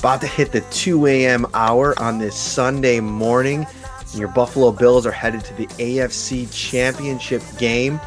About to hit the 2 a.m. hour on this Sunday morning. And your Buffalo Bills are headed to the AFC Championship game.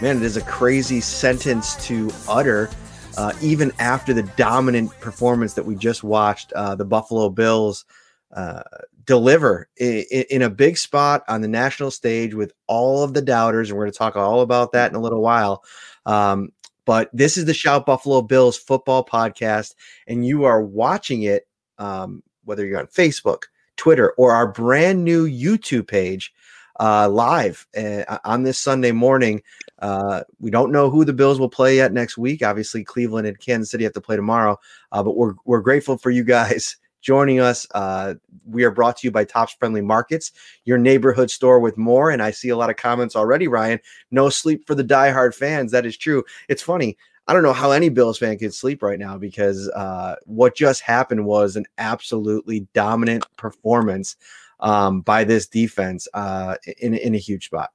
Man, it is a crazy sentence to utter. Uh, even after the dominant performance that we just watched, uh, the Buffalo Bills uh, deliver in, in a big spot on the national stage with all of the doubters. And we're going to talk all about that in a little while. Um, but this is the Shout Buffalo Bills football podcast, and you are watching it, um, whether you're on Facebook, Twitter, or our brand new YouTube page uh, live uh, on this Sunday morning. Uh, we don't know who the Bills will play yet next week. Obviously, Cleveland and Kansas City have to play tomorrow, uh, but we're we're grateful for you guys joining us. Uh, we are brought to you by Tops Friendly Markets, your neighborhood store with more. And I see a lot of comments already, Ryan. No sleep for the diehard fans. That is true. It's funny. I don't know how any Bills fan could sleep right now because uh, what just happened was an absolutely dominant performance um, by this defense uh, in, in a huge spot.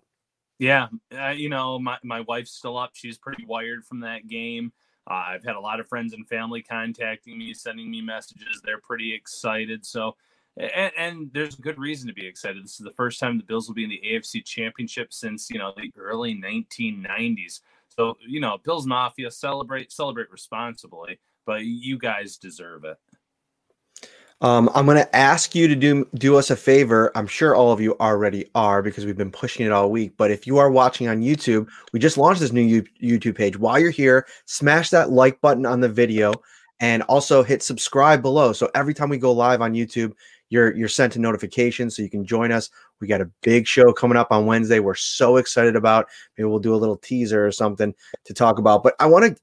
Yeah, uh, you know, my, my wife's still up. She's pretty wired from that game. Uh, I've had a lot of friends and family contacting me, sending me messages. They're pretty excited. So, and, and, there's good reason to be excited. This is the first time the Bills will be in the AFC Championship since you know the early 1990s. So, you know, Bills Mafia celebrate celebrate responsibly, but you guys deserve it. Um, I'm going to ask you to do do us a favor. I'm sure all of you already are because we've been pushing it all week. But if you are watching on YouTube, we just launched this new YouTube page. While you're here, smash that like button on the video and also hit subscribe below. So every time we go live on YouTube, you're you're sent a notification so you can join us. We got a big show coming up on Wednesday. We're so excited about. Maybe we'll do a little teaser or something to talk about. But I want to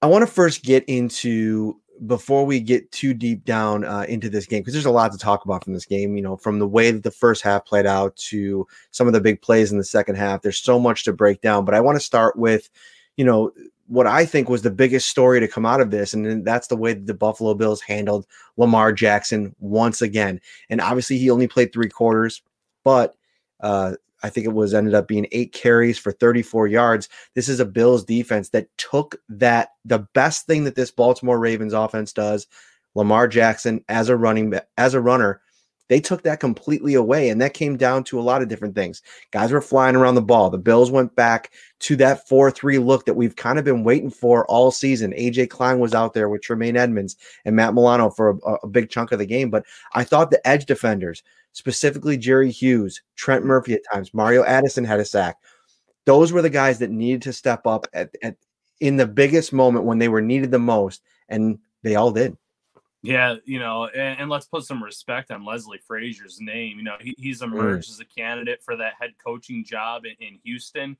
I want to first get into before we get too deep down uh, into this game, because there's a lot to talk about from this game, you know, from the way that the first half played out to some of the big plays in the second half. There's so much to break down, but I want to start with, you know, what I think was the biggest story to come out of this, and that's the way that the Buffalo Bills handled Lamar Jackson once again. And obviously, he only played three quarters, but uh, I think it was ended up being eight carries for 34 yards. This is a Bills defense that took that the best thing that this Baltimore Ravens offense does, Lamar Jackson as a running as a runner, they took that completely away and that came down to a lot of different things. Guys were flying around the ball. The Bills went back to that 4-3 look that we've kind of been waiting for all season. AJ Klein was out there with Tremaine Edmunds and Matt Milano for a, a big chunk of the game, but I thought the edge defenders specifically Jerry Hughes, Trent Murphy at times, Mario Addison had a sack. Those were the guys that needed to step up at, at in the biggest moment when they were needed the most, and they all did. Yeah, you know, and, and let's put some respect on Leslie Frazier's name. You know, he, he's emerged mm. as a candidate for that head coaching job in, in Houston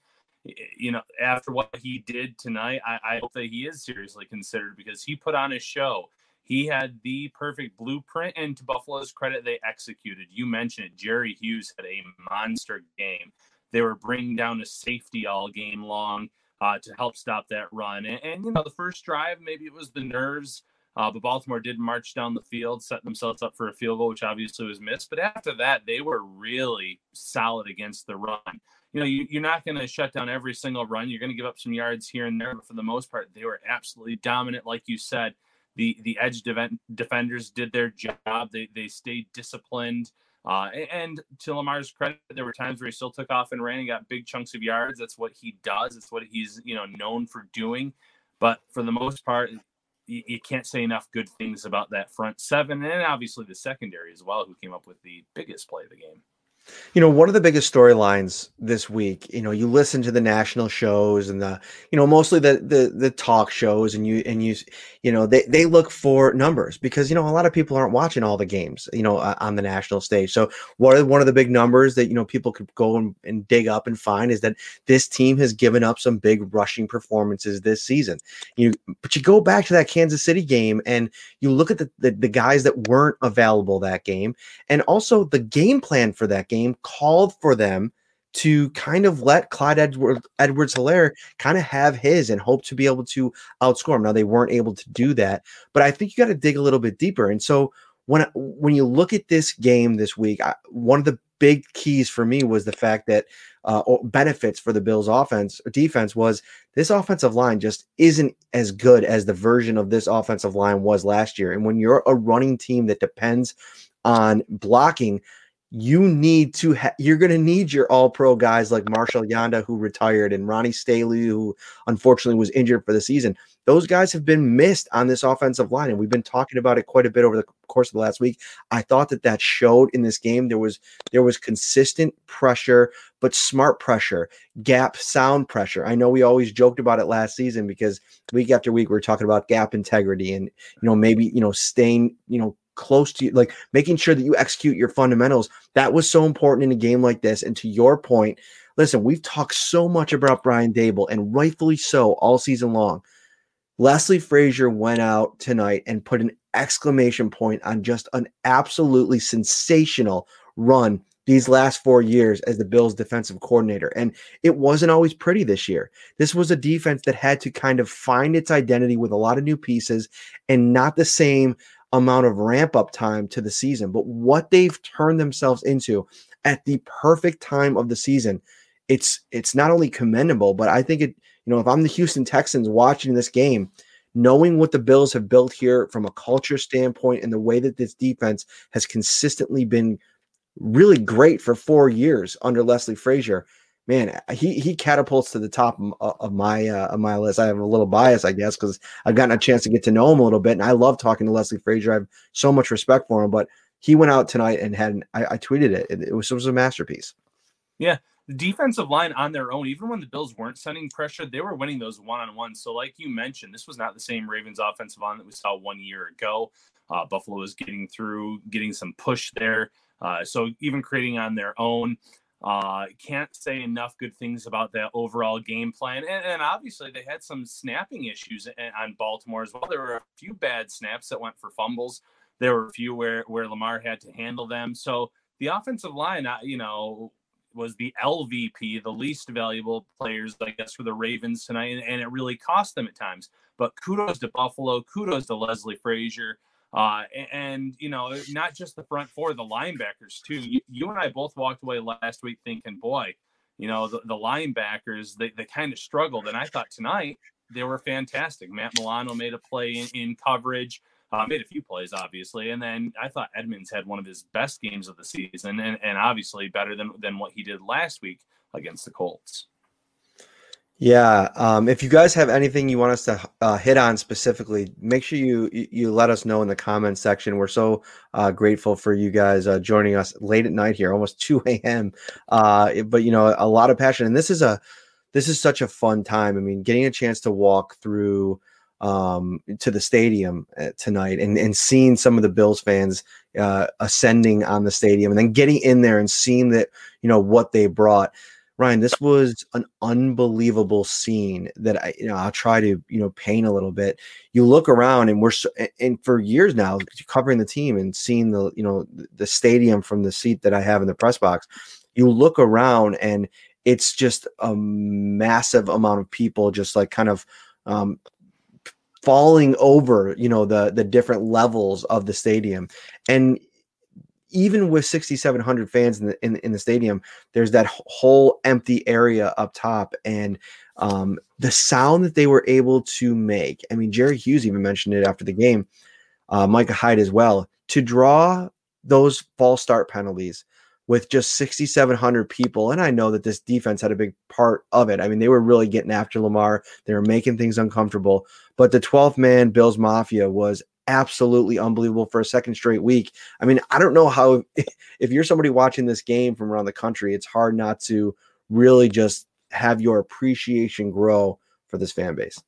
you know, after what he did tonight, I, I, hope that he is seriously considered because he put on a show. He had the perfect blueprint, and to Buffalo's credit, they executed. You mentioned it. Jerry Hughes had a monster game. they were bringing down a safety all game long uh, to help stop that run. And, and, you know, the first drive, maybe it was the nerves, uh, but Baltimore did march down the field, set themselves up for a field goal, which obviously was missed. But after that, they were really solid against the run. You know, you, you're not going to shut down every single run. You're going to give up some yards here and there, but for the most part, they were absolutely dominant, like you said the the edge defenders did their job. They they stayed disciplined. Uh, and to Lamar's credit, there were times where he still took off and ran and got big chunks of yards. That's what he does. It's what he's you know known for doing. But for the most part, you, you can't say enough good things about that front seven, and obviously the secondary as well, who came up with the biggest play of the game. You know, one of the biggest storylines this week, you know, you listen to the national shows and the, you know, mostly the the the talk shows and you and you you know, they they look for numbers because you know, a lot of people aren't watching all the games, you know, uh, on the national stage. So, what are one of the big numbers that you know people could go and, and dig up and find is that this team has given up some big rushing performances this season. You but you go back to that Kansas City game and you look at the the, the guys that weren't available that game and also the game plan for that game game called for them to kind of let Clyde Edward, Edwards Helaire kind of have his and hope to be able to outscore him. Now they weren't able to do that, but I think you got to dig a little bit deeper. And so when when you look at this game this week, I, one of the big keys for me was the fact that uh, benefits for the Bills' offense defense was this offensive line just isn't as good as the version of this offensive line was last year. And when you're a running team that depends on blocking you need to ha- you're going to need your all pro guys like Marshall Yanda who retired and Ronnie Stanley who unfortunately was injured for the season. Those guys have been missed on this offensive line and we've been talking about it quite a bit over the course of the last week. I thought that that showed in this game there was there was consistent pressure but smart pressure, gap sound pressure. I know we always joked about it last season because week after week we we're talking about gap integrity and you know maybe you know staying, you know close to you, like making sure that you execute your fundamentals. That was so important in a game like this. And to your point, listen, we've talked so much about Brian Daboll, and rightfully so, all season long. Leslie Frazier went out tonight and put an exclamation point on just an absolutely sensational run these last four years as the Bills defensive coordinator. And it wasn't always pretty this year. This was a defense that had to kind of find its identity with a lot of new pieces and not the same amount of ramp up time to the season, but what they've turned themselves into at the perfect time of the season, it's it's not only commendable, but I think it, you know, if I'm the Houston Texans watching this game, knowing what the Bills have built here from a culture standpoint and the way that this defense has consistently been really great for 4 years under Leslie Frazier, man, he he catapults to the top uh, of my uh, of my list. I have a little bias, I guess, because I've gotten a chance to get to know him a little bit, and I love talking to Leslie Frazier. I have so much respect for him, but he went out tonight and had I, I tweeted it. it. It was it was a masterpiece. Yeah, the defensive line on their own, even when the Bills weren't sending pressure, they were winning those one on ones. So, like you mentioned, this was not the same Ravens offensive line that we saw one year ago. Uh, Buffalo was getting through, getting some push there. Uh, so even creating on their own. Uh, can't say enough good things about that overall game plan. And, and, obviously, they had some snapping issues on Baltimore as well. There were a few bad snaps that went for fumbles. There were a few where, where Lamar had to handle them. So the offensive line, you know, was the LVP, the least valuable players, I guess, for the Ravens tonight. And, and it really cost them at times. But kudos to Buffalo. Kudos to Leslie Frazier. Uh, and, you know, not just the front four, the linebackers too. You, you, and I both walked away last week thinking, boy, you know, the, the linebackers, they, they kind of struggled. And I thought tonight they were fantastic. Matt Milano made a play in, in coverage, uh, made a few plays, obviously. And then I thought Edmunds had one of his best games of the season and, and obviously better than, than what he did last week against the Colts. Yeah. Um, if you guys have anything you want us to uh, hit on specifically, make sure you you let us know in the comments section. We're so uh, grateful for you guys uh, joining us late at night here, almost 2 a.m. Uh, but you know, a lot of passion, and this is a this is such a fun time. I mean, getting a chance to walk through um, to the stadium uh, tonight and, and seeing some of the Bills fans uh, ascending on the stadium, and then getting in there and seeing that you know what they brought Ryan, this was an unbelievable scene that I, you know, I'll try to, you know, paint a little bit. You look around and we're, so, and for years now, covering the team and seeing the, you know, the stadium from the seat that I have in the press box, you look around and it's just a massive amount of people just like kind of um, falling over, you know, the the different levels of the stadium. And even with 6700 fans in the in, in the stadium there's that whole empty area up top and um, the sound that they were able to make i mean jerry hughes even mentioned it after the game uh, micah hyde as well to draw those false start penalties with just 6,700 people. And I know that this defense had a big part of it. I mean, they were really getting after Lamar, they were making things uncomfortable. But the 12th man Bills Mafia was absolutely unbelievable for a second straight week. I mean, I don't know how, if you're somebody watching this game from around the country, it's hard not to really just have your appreciation grow for this fan base.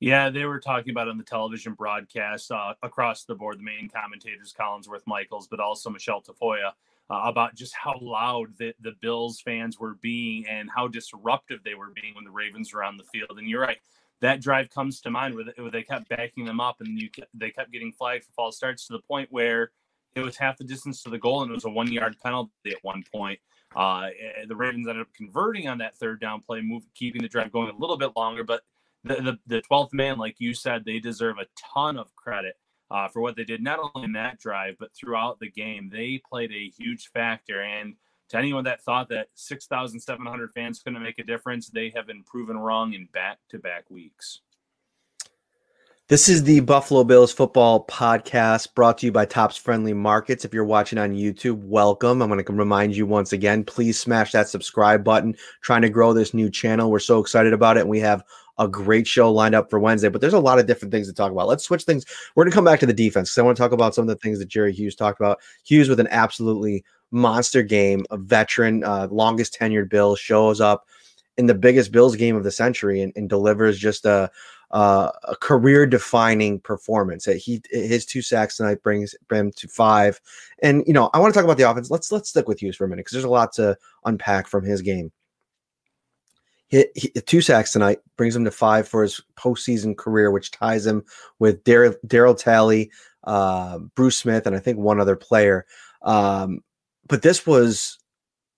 Yeah, they were talking about on the television broadcast uh, across the board, the main commentators, Collinsworth Michaels, but also Michelle Tafoya uh, about just how loud the, the Bills fans were being and how disruptive they were being when the Ravens were on the field. And you're right, that drive comes to mind where they, where they kept backing them up and you they kept getting flagged for false starts to the point where it was half the distance to the goal and it was a one yard penalty at one point. Uh, eh, the Ravens ended up converting on that third down play, move, keeping the drive going a little bit longer. But the, the, the 12th man, like you said, they deserve a ton of credit uh, for what they did, not only in that drive, but throughout the game. They played a huge factor. And to anyone that thought that 6,700 fans couldn't make a difference, they have been proven wrong in back to back weeks. This is the Buffalo Bills football podcast brought to you by Tops Friendly Markets. If you're watching on YouTube, welcome. I'm going to remind you once again, please smash that subscribe button. Trying to grow this new channel. We're so excited about it. And we have a great show lined up for Wednesday, but there's a lot of different things to talk about. Let's switch things. We're going to come back to the defense because I want to talk about some of the things that Jerry Hughes talked about. Hughes with an absolutely monster game, a veteran, uh, longest tenured Bill shows up in the biggest Bills game of the century and, and delivers just a, a career defining performance. He his two sacks tonight brings him to five. And you know, I want to talk about the offense. Let's let's stick with Hughes for a minute because there's a lot to unpack from his game hit, hit, two sacks tonight, brings him to five for his postseason career, which ties him with Darryl Talley, uh, Bruce Smith, and I think one other player. Um, but this was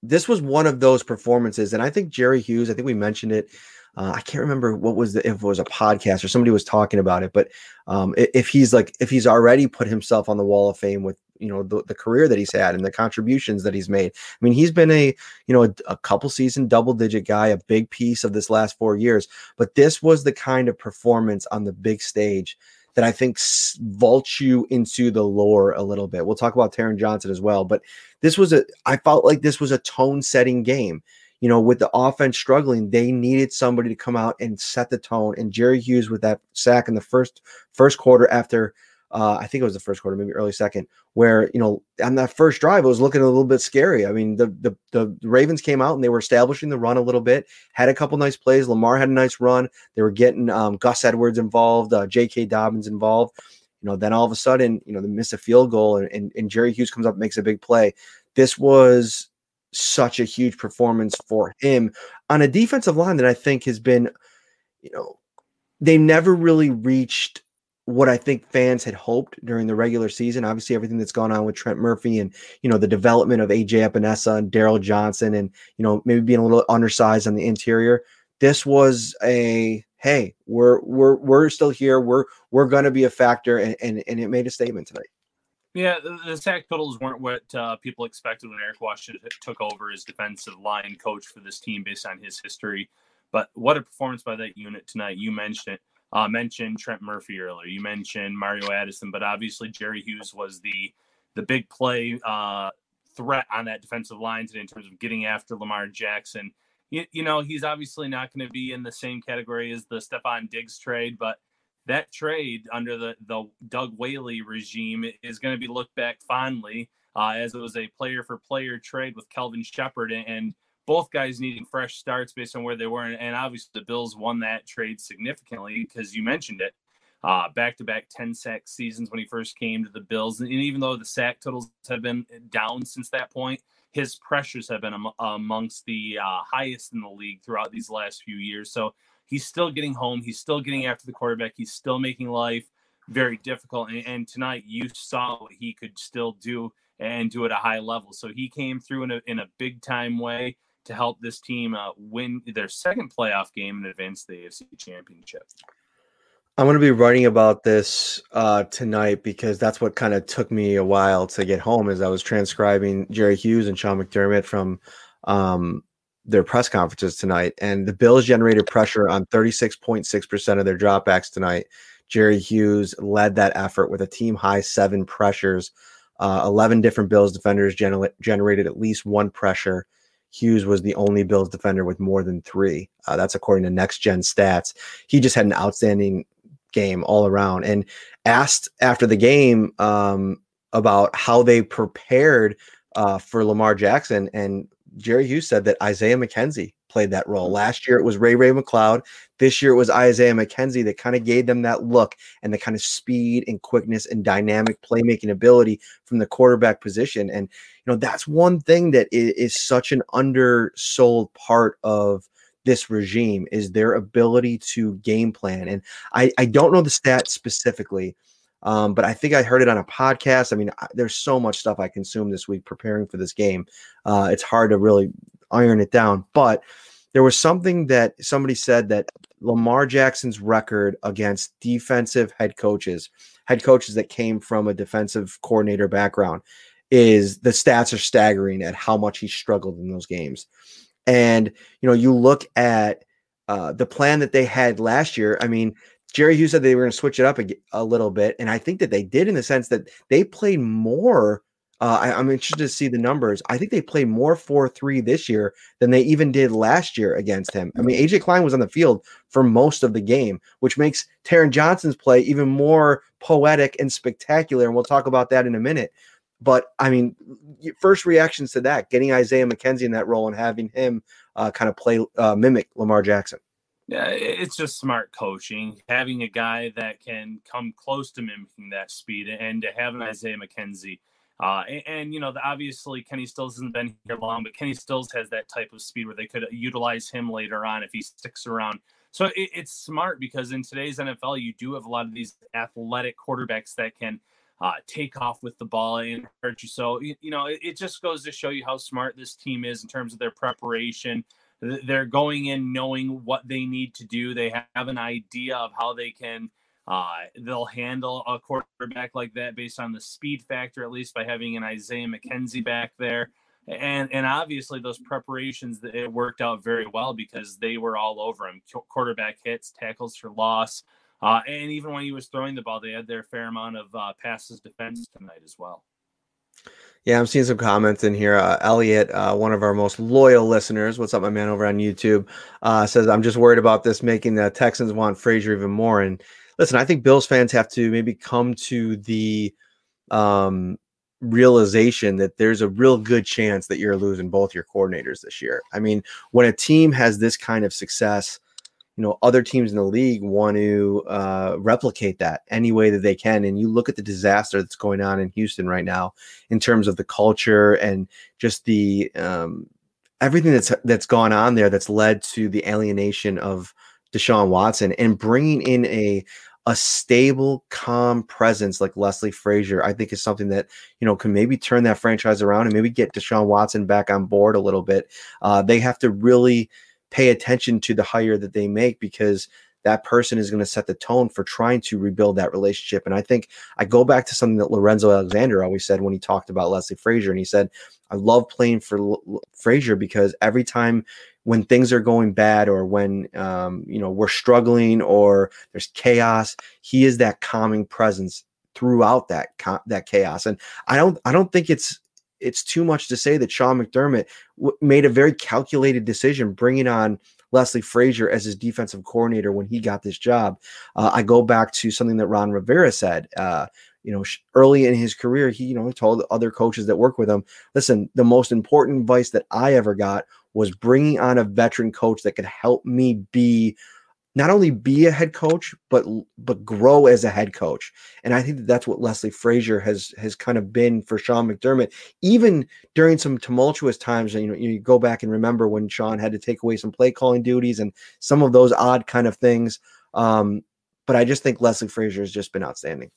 this was one of those performances, and I think Jerry Hughes. I think we mentioned it. Uh, I can't remember what was the if it was a podcast or somebody was talking about it, but um, if he's like if he's already put himself on the wall of fame with you know the, the career that he's had and the contributions that he's made. I mean, he's been a you know a, a couple season double digit guy, a big piece of this last four years. But this was the kind of performance on the big stage that I think vaults you into the lore a little bit. We'll talk about Taron Johnson as well, but this was a I felt like this was a tone setting game. You know, with the offense struggling, they needed somebody to come out and set the tone. And Jerry Hughes with that sack in the first first quarter after uh, I think it was the first quarter, maybe early second, where you know on that first drive it was looking a little bit scary. I mean, the the the Ravens came out and they were establishing the run a little bit, had a couple nice plays. Lamar had a nice run. They were getting um, Gus Edwards involved, uh, J.K. Dobbins involved. You know, then all of a sudden, you know, they miss a field goal and, and, and Jerry Hughes comes up and makes a big play. This was such a huge performance for him on a defensive line that I think has been, you know, they never really reached what I think fans had hoped during the regular season. Obviously, everything that's gone on with Trent Murphy and you know the development of AJ Epenesa and Darryl Johnson, and you know maybe being a little undersized on the interior. This was a hey, we're we're we're still here. We're we're going to be a factor, and, and and it made a statement tonight. Yeah, the, the sack totals weren't what uh, people expected when Eric Washington took over as defensive line coach for this team based on his history. But what a performance by that unit tonight! You mentioned it uh, mentioned Trent Murphy earlier. You mentioned Mario Addison, but obviously Jerry Hughes was the the big play uh, threat on that defensive line today in terms of getting after Lamar Jackson. You, you know, he's obviously not going to be in the same category as the Stefon Diggs trade, but that trade under the, the Doug Whaley regime is going to be looked back fondly uh, as it was a player for player trade with Kelvin Sheppard. And both guys needing fresh starts based on where they were. And, obviously, the Bills won that trade significantly because you mentioned it. Back to back 10 sack seasons when he first came to the Bills. And even though the sack totals have been down since that point, his pressures have been am- amongst the uh, highest in the league throughout these last few years. So he's still getting home. He's still getting after the quarterback. He's still making life very difficult. And, and tonight, you saw what he could still do and do at a high level. So he came through in a, in a big time way to help this team uh, win their second playoff game and advance the AFC Championship. I'm going to be writing about this uh, tonight because that's what kind of took me a while to get home as I was transcribing Jerry Hughes and Sean McDermott from um, their press conferences tonight. And the Bills generated pressure on 36.6% of their dropbacks tonight. Jerry Hughes led that effort with a team high seven pressures. Uh, 11 different Bills defenders gener- generated at least one pressure. Hughes was the only Bills defender with more than three. Uh, that's according to Next Gen Stats. He just had an outstanding game all around. And asked after the game um, about how they prepared uh, for Lamar Jackson, and Jerry Hughes said that Isaiah McKenzie played that role. Mm-hmm. Last year it was Ray Ray McCloud. This year it was Isaiah McKenzie that kind of gave them that look and the kind of speed and quickness and dynamic playmaking ability from the quarterback position. And you know that's one thing that is, is such an undersold part of this regime is their ability to game plan. And I, I don't know the stats specifically, um, but I think I heard it on a podcast. I mean, I, there's so much stuff I consumed this week preparing for this game. Uh, it's hard to really iron it down, but there was something that somebody said that Lamar Jackson's record against defensive head coaches, head coaches that came from a defensive coordinator background, is the stats are staggering at how much he struggled in those games. And you know, you look at uh, the plan that they had last year. I mean, Jerry Hughes said they were going to switch it up a, a, little bit, and I think that they did in the sense that they played more. Uh, I, am interested to see the numbers. I think they played more 4 3 this year than they even did last year against him. I mean, AJ Klein was on the field for most of the game, which makes Taron Johnson's play even more poetic and spectacular. And we'll talk about that in a minute. But I mean, first reactions to that, getting Isaiah McKenzie in that role and having him uh, kind of play uh, mimic Lamar Jackson. Yeah, it's just smart coaching. Having a guy that can come close to mimicking that speed, and to have an Isaiah McKenzie. Uh, and, and, you know, obviously Kenny Stills hasn't been here long, but Kenny Stills has that type of speed where they could utilize him later on if he sticks around. So it, it's smart because in today's NFL, you do have a lot of these athletic quarterbacks that can uh, take off with the ball and hurt you. So, you, you know, it, it, just goes to show you how smart this team is in terms of their preparation. They're going in knowing what they need to do. They have an idea of how they can. Uh, they'll handle a quarterback like that based on the speed factor, at least by having an Isaiah McKenzie back there. And and obviously those preparations it worked out very well because they were all over him. Quarterback hits, tackles for loss, uh, and even when he was throwing the ball, they had their fair amount of uh, passes defense tonight as well. Yeah, I'm seeing some comments in here. Uh, Elliot, uh, one of our most loyal listeners, what's up, my man, over on YouTube, uh, says, I'm just worried about this making the Texans want Frazier even more. And listen, I think Bills fans have to maybe come to the um, realization that there's a real good chance that you're losing both your coordinators this year. I mean, when a team has this kind of success, you know other teams in the league want to uh, replicate that any way that they can and you look at the disaster that's going on in houston right now in terms of the culture and just the um, everything that's that's gone on there that's led to the alienation of deshaun watson and bringing in a a stable, calm presence like Leslie Frazier, I think is something that you know can maybe turn that franchise around and maybe get Deshaun Watson back on board a little bit. Uh, they have to really pay attention to the hire that they make because that person is going to set the tone for trying to rebuild that relationship. And I think I go back to something that Lorenzo Alexander always said when he talked about Leslie Frazier. And he said, I love playing for L- Frazier because every time when things are going bad or when um, you know we're struggling or there's chaos, he is that calming presence throughout that that chaos. And I don't I don't think it's it's too much to say that Sean McDermott w- made a very calculated decision bringing on Leslie Frazier as his defensive coordinator when he got this job. Uh, I go back to something that Ron Rivera said. Uh, you know, early in his career, he you know told other coaches that work with him, "Listen, the most important advice that I ever got was bringing on a veteran coach that could help me be not only be a head coach but but grow as a head coach. And i think that that's what leslie frazier has has kind of been for sean mcdermott even during some tumultuous times. You know you go back and remember when sean had to take away some play calling duties and some of those odd kind of things. Um, but i just think leslie frazier has just been outstanding.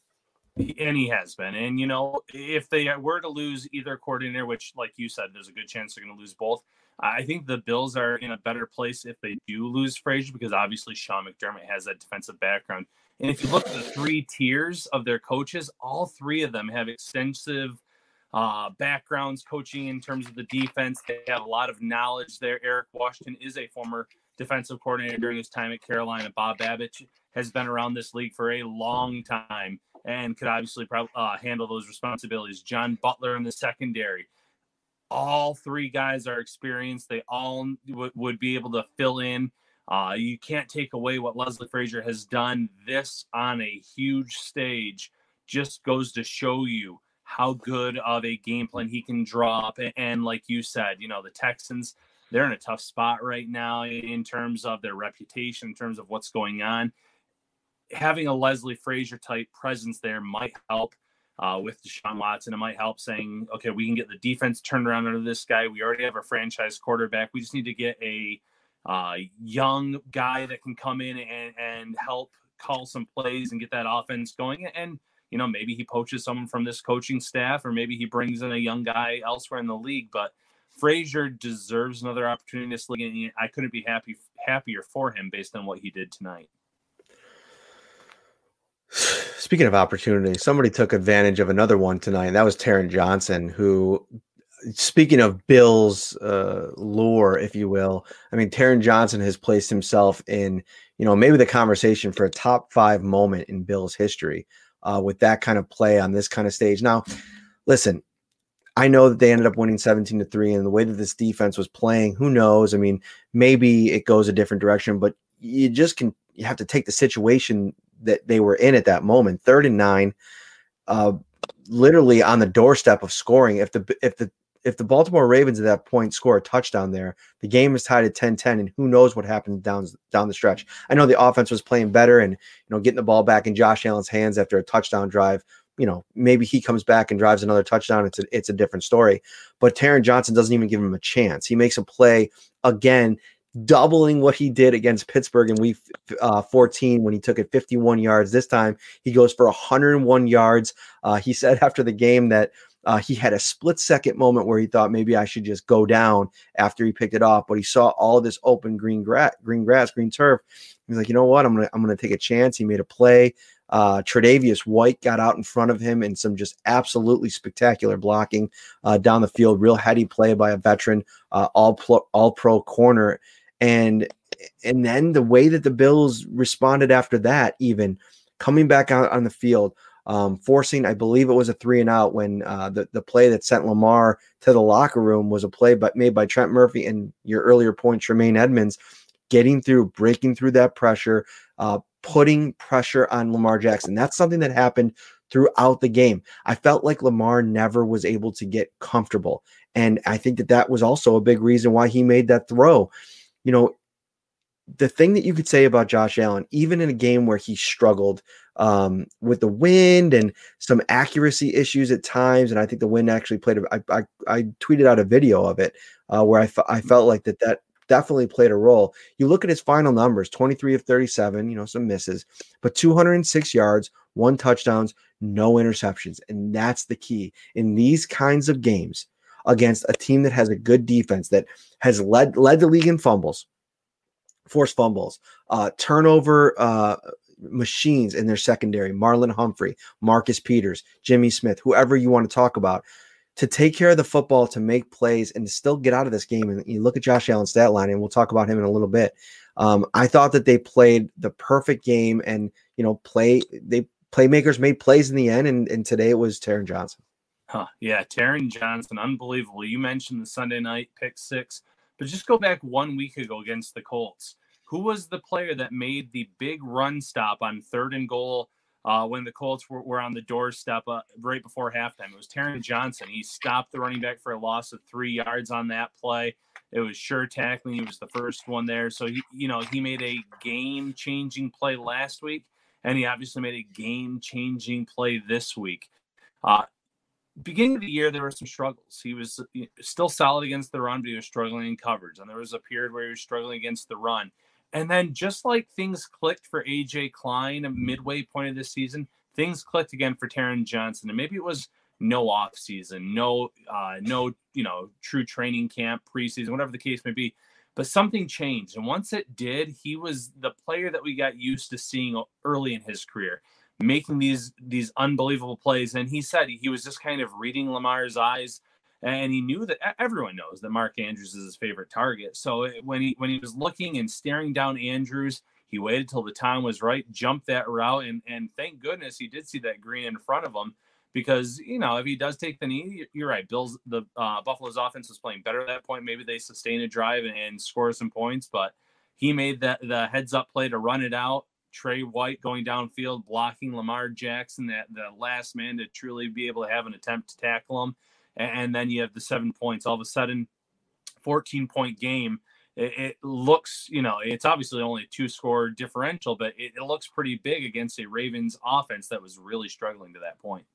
And he has been. And you know if they were to lose either coordinator which like you said there's a good chance they're going to lose both I think the Bills are in a better place if they do lose Frazier because obviously Sean McDermott has that defensive background. And if you look at the three tiers of their coaches, all three of them have extensive uh, backgrounds coaching in terms of the defense. They have a lot of knowledge there. Eric Washington is a former defensive coordinator during his time at Carolina. Bob Babich has been around this league for a long time and could obviously uh, handle those responsibilities. John Butler in the secondary. All three guys are experienced. They all w- would be able to fill in. Uh, you can't take away what Leslie Frazier has done. This on a huge stage just goes to show you how good of a game plan he can draw up. And like you said, you know, the Texans, they're in a tough spot right now in terms of their reputation, in terms of what's going on. Having a Leslie Frazier type presence there might help uh, with Deshaun Watson. It might help saying, okay, we can get the defense turned around under this guy. We already have a franchise quarterback. We just need to get a uh, young guy that can come in and, and help call some plays and get that offense going. And you know, maybe he poaches someone from this coaching staff, or maybe he brings in a young guy elsewhere in the league. But Frazier deserves another opportunity in this league, and I couldn't be happy happier for him based on what he did tonight. Speaking of opportunity, somebody took advantage of another one tonight, and that was Taron Johnson, who speaking of Bill's uh, lore, if you will, I mean, Taron Johnson has placed himself in, you know, maybe the conversation for a top five moment in Bill's history uh, with that kind of play on this kind of stage. Now, listen, I know that they ended up winning 17 to 3, and the way that this defense was playing, who knows? I mean, maybe it goes a different direction, but you just can, you have to take the situation that they were in at that moment. Third and nine, uh, literally on the doorstep of scoring. If the, if the, if the Baltimore Ravens at that point score a touchdown there, the game is tied at 10-10 and who knows what happens down down the stretch. I know the offense was playing better and you know getting the ball back in Josh Allen's hands after a touchdown drive. You know, maybe he comes back and drives another touchdown. It's a, it's a different story. But Taron Johnson doesn't even give him a chance. He makes a play again, doubling what he did against Pittsburgh in week uh, 14 when he took it 51 yards. This time he goes for 101 yards. Uh, he said after the game that uh, he had a split second moment where he thought maybe I should just go down after he picked it off, but he saw all this open green grass, green grass, green turf. He's like, you know what? I'm gonna I'm gonna take a chance. He made a play. Uh, Tre'Davious White got out in front of him in some just absolutely spectacular blocking uh, down the field. Real heady play by a veteran, uh, all pro, all pro corner, and and then the way that the Bills responded after that, even coming back out on the field, um, forcing, I believe it was a three and out when uh, the, the play that sent Lamar to the locker room was a play but made by Trent Murphy and your earlier point, Tremaine Edmunds, getting through, breaking through that pressure, uh, putting pressure on Lamar Jackson. That's something that happened throughout the game. I felt like Lamar never was able to get comfortable. And I think that that was also a big reason why he made that throw. You know, the thing that you could say about Josh Allen, even in a game where he struggled um, with the wind and some accuracy issues at times, and I think the wind actually played. A, I, I, I tweeted out a video of it uh, where I, f- I felt like that that definitely played a role. You look at his final numbers: twenty three of thirty seven, you know, some misses, but two hundred and six yards, one touchdowns, no interceptions, and that's the key in these kinds of games against a team that has a good defense that has led led the league in fumbles forced fumbles, uh, turnover uh, machines in their secondary, Marlon Humphrey, Marcus Peters, Jimmy Smith, whoever you want to talk about, to take care of the football, to make plays, and to still get out of this game. And you look at Josh Allen's stat line, and we'll talk about him in a little bit. Um, I thought that they played the perfect game, and you know, play they playmakers made plays in the end, and, and today it was Taron Johnson. Huh. Yeah, Taron Johnson, unbelievable. You mentioned the Sunday night pick six. But just go back one week ago against the Colts. Who was the player that made the big run stop on third and goal uh, when the Colts were, were on the doorstep uh, right before halftime? It was Taron Johnson. He stopped the running back for a loss of three yards on that play. It was sure tackling. He was the first one there. So, he, you know, he made a game changing play last week, and he obviously made a game changing play this week. Uh, beginning of the year, there were some struggles. He was still solid against the run, but he was struggling in coverage. And there was a period where he was struggling against the run. And then, just like things clicked for AJ Klein, midway point of this season, things clicked again for Taron Johnson. And maybe it was no off season, no uh, no you know true training camp, preseason, whatever the case may be. But something changed, and once it did, he was the player that we got used to seeing early in his career, making these these unbelievable plays. And he said he was just kind of reading Lamar's eyes, and he knew that everyone knows that Mark Andrews is his favorite target. So when he when he was looking and staring down Andrews. He waited till the time was right, jumped that route, and and thank goodness he did see that green in front of him because you know if he does take the knee, you're right. Bills the uh, Buffalo's offense was playing better at that point. Maybe they sustain a drive and, and score some points, but he made that the heads up play to run it out. Trey White going downfield, blocking Lamar Jackson, that the last man to truly be able to have an attempt to tackle him, and, then you have the seven points. All of a sudden, 14 point game. It, it looks, you know, it's obviously only a two score differential, but it, it looks pretty big against a Ravens offense that was really struggling to that point.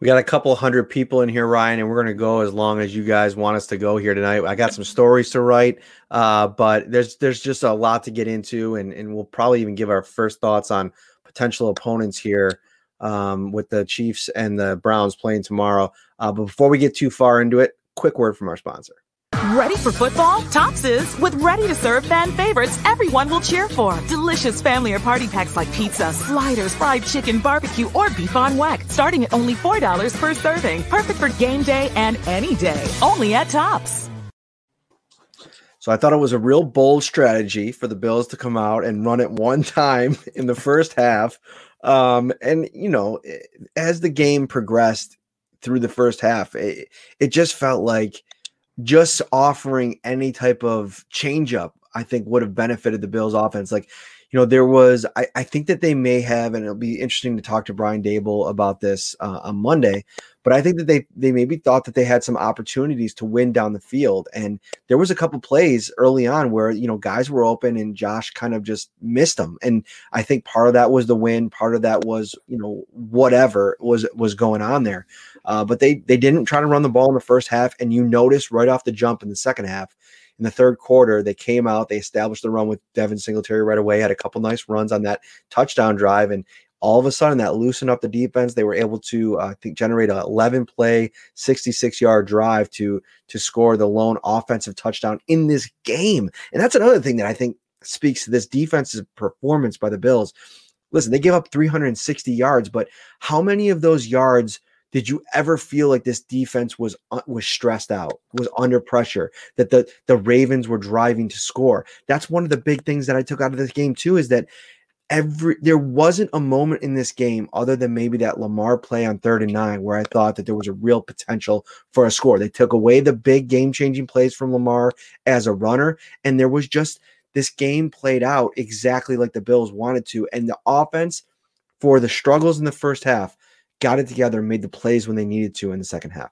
We got a couple hundred people in here, Ryan, and we're going to go as long as you guys want us to go here tonight. I got some stories to write, uh, but there's there's just a lot to get into, and, and we'll probably even give our first thoughts on potential opponents here um, with the Chiefs and the Browns playing tomorrow. Uh, but before we get too far into it, quick word from our sponsor. Ready for football? Tops is with ready to serve fan favorites everyone will cheer for. Delicious family or party packs like pizza, sliders, fried chicken, barbecue, or beef on weck, starting at only $4 per serving. Perfect for game day and any day. Only at Tops. So I thought it was a real bold strategy for the Bills to come out and run it one time in the first half. Um, and, you know, as the game progressed through the first half, it, it just felt like – just offering any type of changeup, I think would have benefited the Bills offense. Like, you know, there was, I, I think that they may have, and it'll be interesting to talk to Brian Daboll about this uh, on Monday. But I think that they they maybe thought that they had some opportunities to win down the field, and there was a couple plays early on where you know guys were open and Josh kind of just missed them. And I think part of that was the win, part of that was you know whatever was was going on there. Uh, but they they didn't try to run the ball in the first half, and you notice right off the jump in the second half. In the third quarter, they came out, they established the run with Devin Singletary right away, had a couple nice runs on that touchdown drive, and all of a sudden that loosened up the defense. They were able to, uh, I think, generate a 11 play, 66 yard drive to to score the lone offensive touchdown in this game. And that's another thing that I think speaks to this defensive performance by the Bills. Listen, they gave up 360 yards, but how many of those yards? Did you ever feel like this defense was uh, was stressed out, was under pressure, that the the Ravens were driving to score? That's one of the big things that I took out of this game too. Is that every there wasn't a moment in this game other than maybe that Lamar play on third and nine where I thought that there was a real potential for a score. They took away the big game changing plays from Lamar as a runner, and there was just this game played out exactly like the Bills wanted to. And the offense, for the struggles in the first half, got it together made the plays when they needed to in the second half.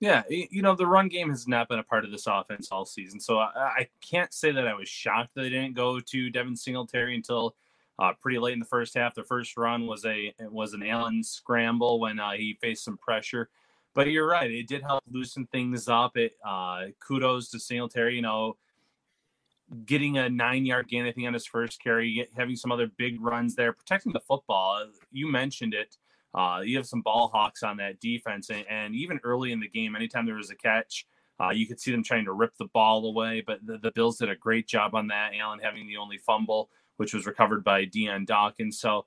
Yeah, you know the run game has not been a part of this offense all season, so I, I can't say that I was shocked that they didn't go to Devin Singletary until uh, pretty late in the first half. The first run was a was an Allen scramble when uh, he faced some pressure. But you're right; it did help loosen things up. It uh, kudos to Singletary. You know, getting a nine yard gain, I think, on his first carry, having some other big runs there, protecting the football. You mentioned it. Uh, you have some ball hawks on that defense, and, and, even early in the game, anytime there was a catch, uh, you could see them trying to rip the ball away. But the, the Bills did a great job on that. Allen having the only fumble which was recovered by Dion Dawkins. So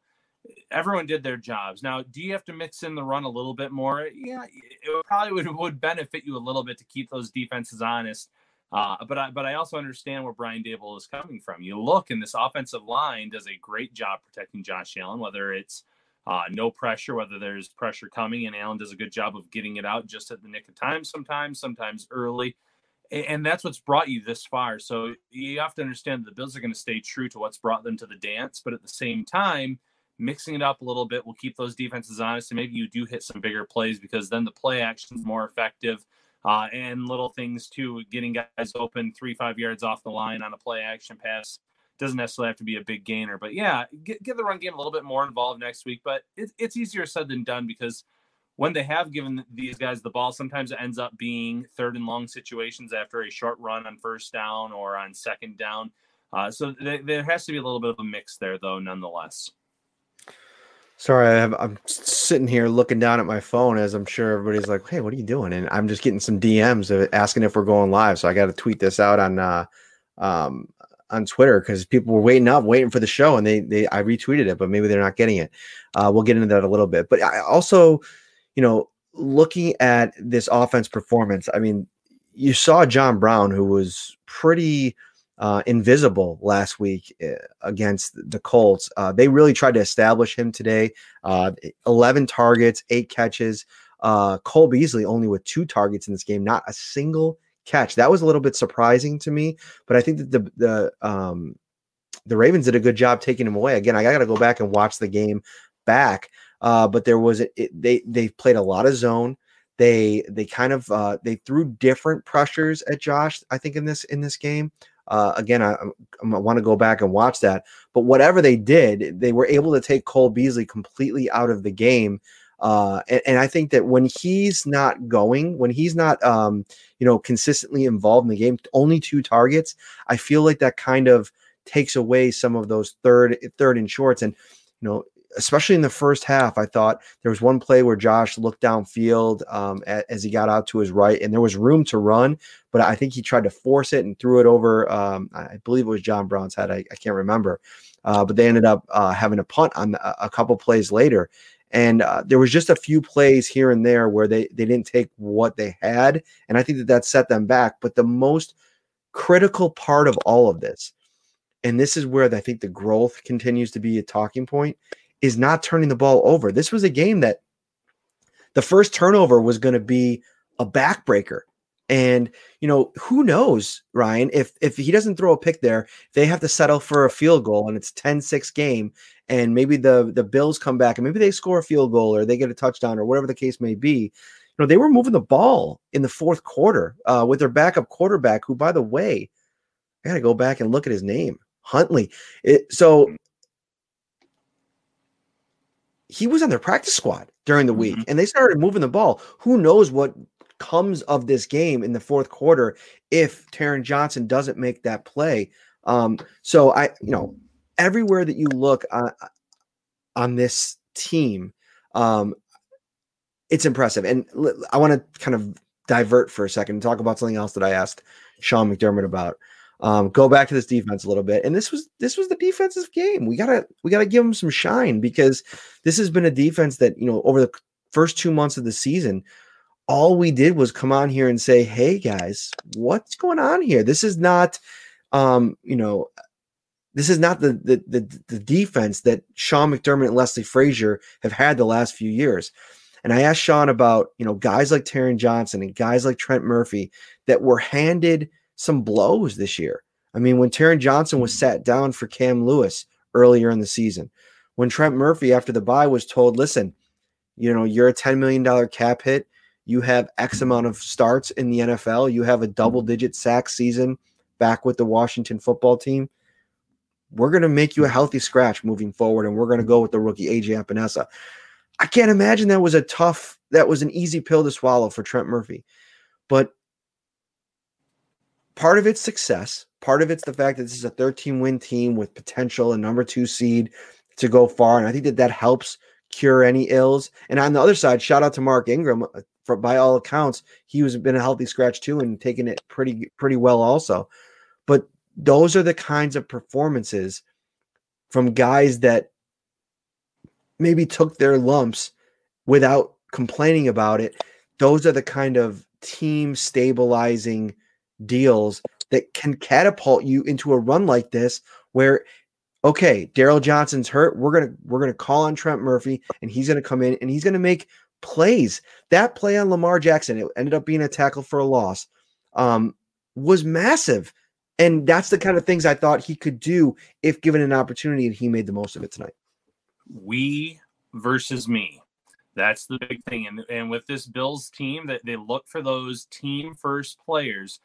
everyone did their jobs. Now, do you have to mix in the run a little bit more? Yeah, it probably would, would benefit you a little bit to keep those defenses honest. Uh, but I, but I also understand where Brian Daboll is coming from. You look, and this offensive line does a great job protecting Josh Allen, whether it's uh, no pressure, whether there's pressure coming, and Allen does a good job of getting it out just at the nick of time. Sometimes, sometimes early and that's what's brought you this far. So you have to understand the Bills are going to stay true to what's brought them to the dance, but at the same time, mixing it up a little bit will keep those defenses honest, and maybe you do hit some bigger plays because then the play action is more effective. Uh, and little things too, getting guys open three, five yards off the line on a play action pass doesn't necessarily have to be a big gainer. But yeah, get, get the run game a little bit more involved next week. But it, it's easier said than done because when they have given these guys the ball, sometimes it ends up being third and long situations after a short run on first down or on second down. Uh, so th- there has to be a little bit of a mix there, though, nonetheless. Sorry, I have, I'm sitting here looking down at my phone as I'm sure everybody's like, "Hey, what are you doing?" And I'm just getting some DMs of asking if we're going live. So I got to tweet this out on uh, um, on Twitter because people were waiting up, waiting for the show, and they they I retweeted it, but maybe they're not getting it. Uh, we'll get into that a little bit. But I also, you know, looking at this offense performance, I mean, you saw John Brown, who was pretty uh, invisible last week uh, against the Colts. Uh, they really tried to establish him today. Uh, 11 targets, eight catches. Uh, Cole Beasley only with two targets in this game, not a single catch. That was a little bit surprising to me, but I think that the the um, the Ravens did a good job taking him away. Again, I got to go back and watch the game back. Uh, but there was it, they they played a lot of zone. They they kind of uh, they threw different pressures at Josh. I think in this in this game. Uh, again, I, I want to go back and watch that. But whatever they did, they were able to take Cole Beasley completely out of the game. Uh, and, and, I think that when he's not going, when he's not, um, you know, consistently involved in the game, only two targets, I feel like that kind of takes away some of those third, third and shorts. And you know, especially in the first half, I thought there was one play where Josh looked downfield um, as he got out to his right, and there was room to run, but I think he tried to force it and threw it over. Um, I believe it was John Brown's head. I, I can't remember, uh, but they ended up uh, having a punt on a, a couple plays later. And uh, there was just a few plays here and there where they they didn't take what they had, and I think that that set them back. But the most critical part of all of this, and this is where I think the growth continues to be a talking point, is not turning the ball over. This was a game that the first turnover was going to be a backbreaker. And you know, who knows, Ryan, if if he doesn't throw a pick there, they have to settle for a field goal and it's 10-6 game and maybe the the Bills come back and maybe they score a field goal or they get a touchdown or whatever the case may be. You know, they were moving the ball in the fourth quarter uh, with their backup quarterback, who, by the way, I got to go back and look at his name, Huntley. It, so he was on their practice squad during the week mm-hmm. and they started moving the ball. Who knows what comes of this game in the fourth quarter if Taron Johnson doesn't make that play. Um, so I, you know, everywhere that you look on, on this team, um, it's impressive. And I want to kind of divert for a second and talk about something else that I asked Sean McDermott about. Um, go back to this defense a little bit, and this was this was the defensive game. We gotta we gotta give them some shine because this has been a defense that you know over the first two months of the season, all we did was come on here and say, "Hey guys, what's going on here? This is not, um, you know, this is not the the the, the defense that Sean McDermott and Leslie Frazier have had the last few years." And I asked Sean about you know guys like Taron Johnson and guys like Trent Murphy that were handed some blows this year. I mean, when Taron Johnson was sat down for Cam Lewis earlier in the season, when Trent Murphy after the bye was told, listen, you know, you're a $10 million cap hit. You have X amount of starts in the NFL. You have a double digit sack season back with the Washington football team. We're going to make you a healthy scratch moving forward, and we're going to go with the rookie AJ Epenesa. I can't imagine that was a tough, that was an easy pill to swallow for Trent Murphy. But part of its success, part of it's the fact that this is a 13 win team with potential, a number two seed to go far. And I think that that helps cure any ills. And on the other side, shout out to Mark Ingram. Uh, for by all accounts, he was been a healthy scratch too and taking it pretty pretty well also. Those are the kinds of performances from guys that maybe took their lumps without complaining about it. Those are the kind of team stabilizing deals that can catapult you into a run like this where okay, Darryl Johnson's hurt. We're gonna we're gonna call on Trent Murphy and he's gonna come in and he's gonna make plays. That play on Lamar Jackson, it ended up being a tackle for a loss, um, was massive. And that's the kind of things I thought he could do if given an opportunity, and he made the most of it tonight. We versus me. That's the big thing. And, and with this Bills team, that they look for those team first players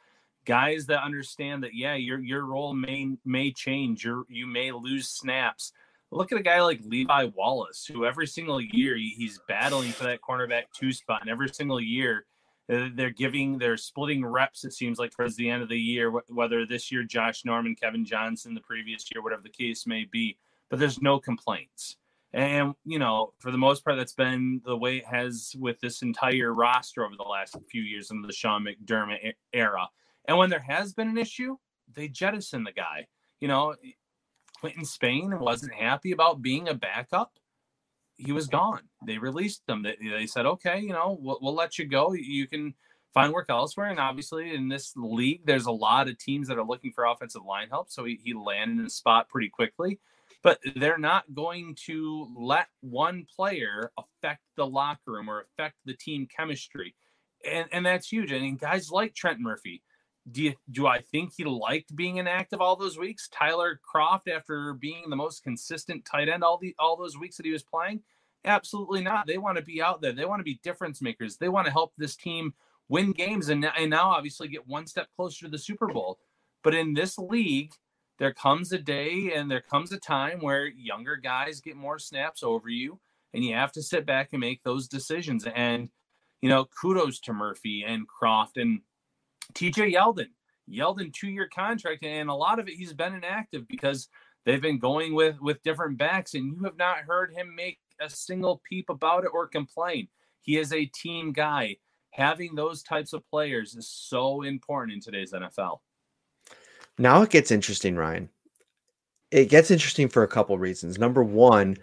guys that understand that yeah your your role may may change your you may lose snaps look at a guy like levi wallace who every single year he's battling for that cornerback two spot and every single year Uh, they're giving they're splitting reps it seems like towards the end of the year whether this year josh norman kevin johnson the previous year whatever the case may be but there's no complaints And, you know, for the most part, that's been the way it has with this entire roster over the last few years in the Sean McDermott era. And when there has been an issue, they jettison the guy. You know, Quinton Spain wasn't happy about being a backup. He was gone. They released him. They, they said, okay, you know, we'll, we'll let you go. You can find work elsewhere. And obviously, in this league, there's a lot of teams that are looking for offensive line help. So he, he landed in a spot pretty quickly but they're not going to let one player affect the locker room or affect the team chemistry. And, and that's huge. I mean, guys like Trent Murphy, do you, do I think he liked being inactive all those weeks? Tyler Kroft, after being the most consistent tight end all the all those weeks that he was playing, absolutely not. They want to be out there. They want to be difference makers. They want to help this team win games and, and now obviously get one step closer to the Super Bowl. But in this league, there comes a day and there comes a time where younger guys get more snaps over you and you have to sit back and make those decisions and you know kudos to murphy and Kroft and tj yeldon yeldon two-year contract and a lot of it he's been inactive because they've been going with with different backs and you have not heard him make a single peep about it or complain he is a team guy having those types of players is so important in today's nfl now it gets interesting, Ryan. It gets interesting for a couple reasons. Number one,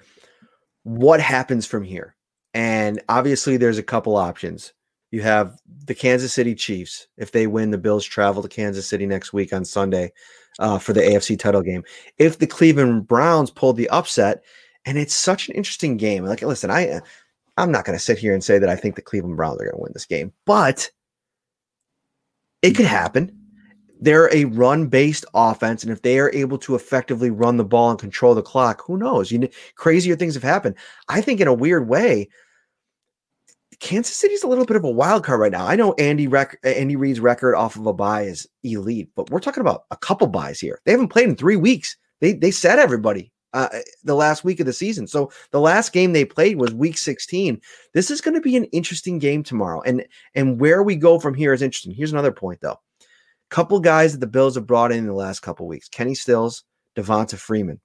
what happens from here? And obviously, there's a couple options. You have the Kansas City Chiefs. If they win, the Bills travel to Kansas City next week on Sunday uh, for the AFC title game. If the Cleveland Browns pull the upset, and it's such an interesting game. Like, listen, I I'm not going to sit here and say that I think the Cleveland Browns are going to win this game, but it could happen they're a run based offense. And if they are able to effectively run the ball and control the clock, who knows? You know, crazier things have happened. I think in a weird way, Kansas City's a little bit of a wild card right now. I know Andy rec- Andy Reid's record off of a bye is elite, but we're talking about a couple byes here. They haven't played in three weeks. They they said everybody uh, the last week of the season. So the last game they played was week 16. This is going to be an interesting game tomorrow. And and where we go from here is interesting. Here's another point though. Couple guys that the Bills have brought in, in the last couple weeks: Kenny Stills, Devonta Freeman.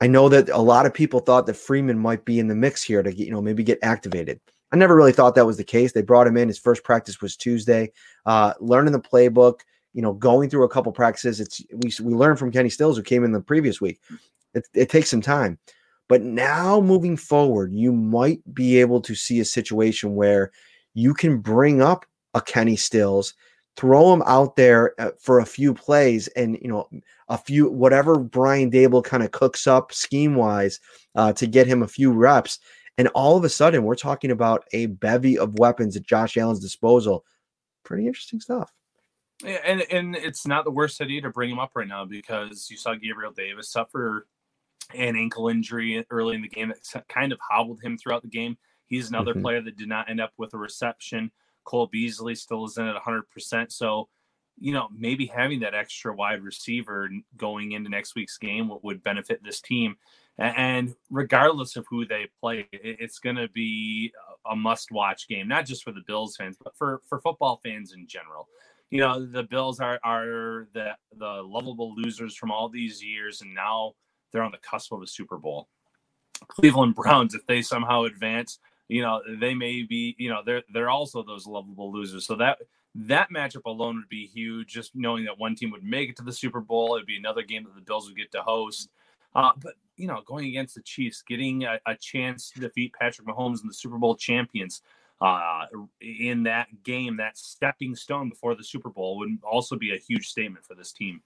I know that a lot of people thought that Freeman might be in the mix here to get, you know maybe get activated. I never really thought that was the case. They brought him in. His first practice was Tuesday. Uh, learning the playbook, you know, going through a couple practices. It's we we learned from Kenny Stills who came in the previous week. It, it takes some time, but now moving forward, you might be able to see a situation where you can bring up a Kenny Stills throw him out there uh, for a few plays and you know a few whatever Brian Daboll kind of cooks up scheme wise uh, to get him a few reps and all of a sudden we're talking about a bevy of weapons at Josh Allen's disposal pretty interesting stuff yeah, and and it's not the worst idea to bring him up right now because you saw Gabriel Davis suffer an ankle injury early in the game that kind of hobbled him throughout the game. He's another mm-hmm. player that did not end up with a reception. Cole Beasley still isn't at 100%. So, you know, maybe having that extra wide receiver going into next week's game would benefit this team. And regardless of who they play, it's going to be a must watch game, not just for the Bills fans, but for, for football fans in general. You know, the Bills are, are the, the lovable losers from all these years, and now they're on the cusp of a Super Bowl. Cleveland Browns, if they somehow advance, you know they may be you know they're they're also those lovable losers so that that matchup alone would be huge just knowing that one team would make it to the super bowl it'd be another game that the bills would get to host uh, but you know going against the chiefs getting a, a, chance to defeat patrick mahomes and the super bowl champions uh, in that game that stepping stone before the super bowl would also be a huge statement for this team.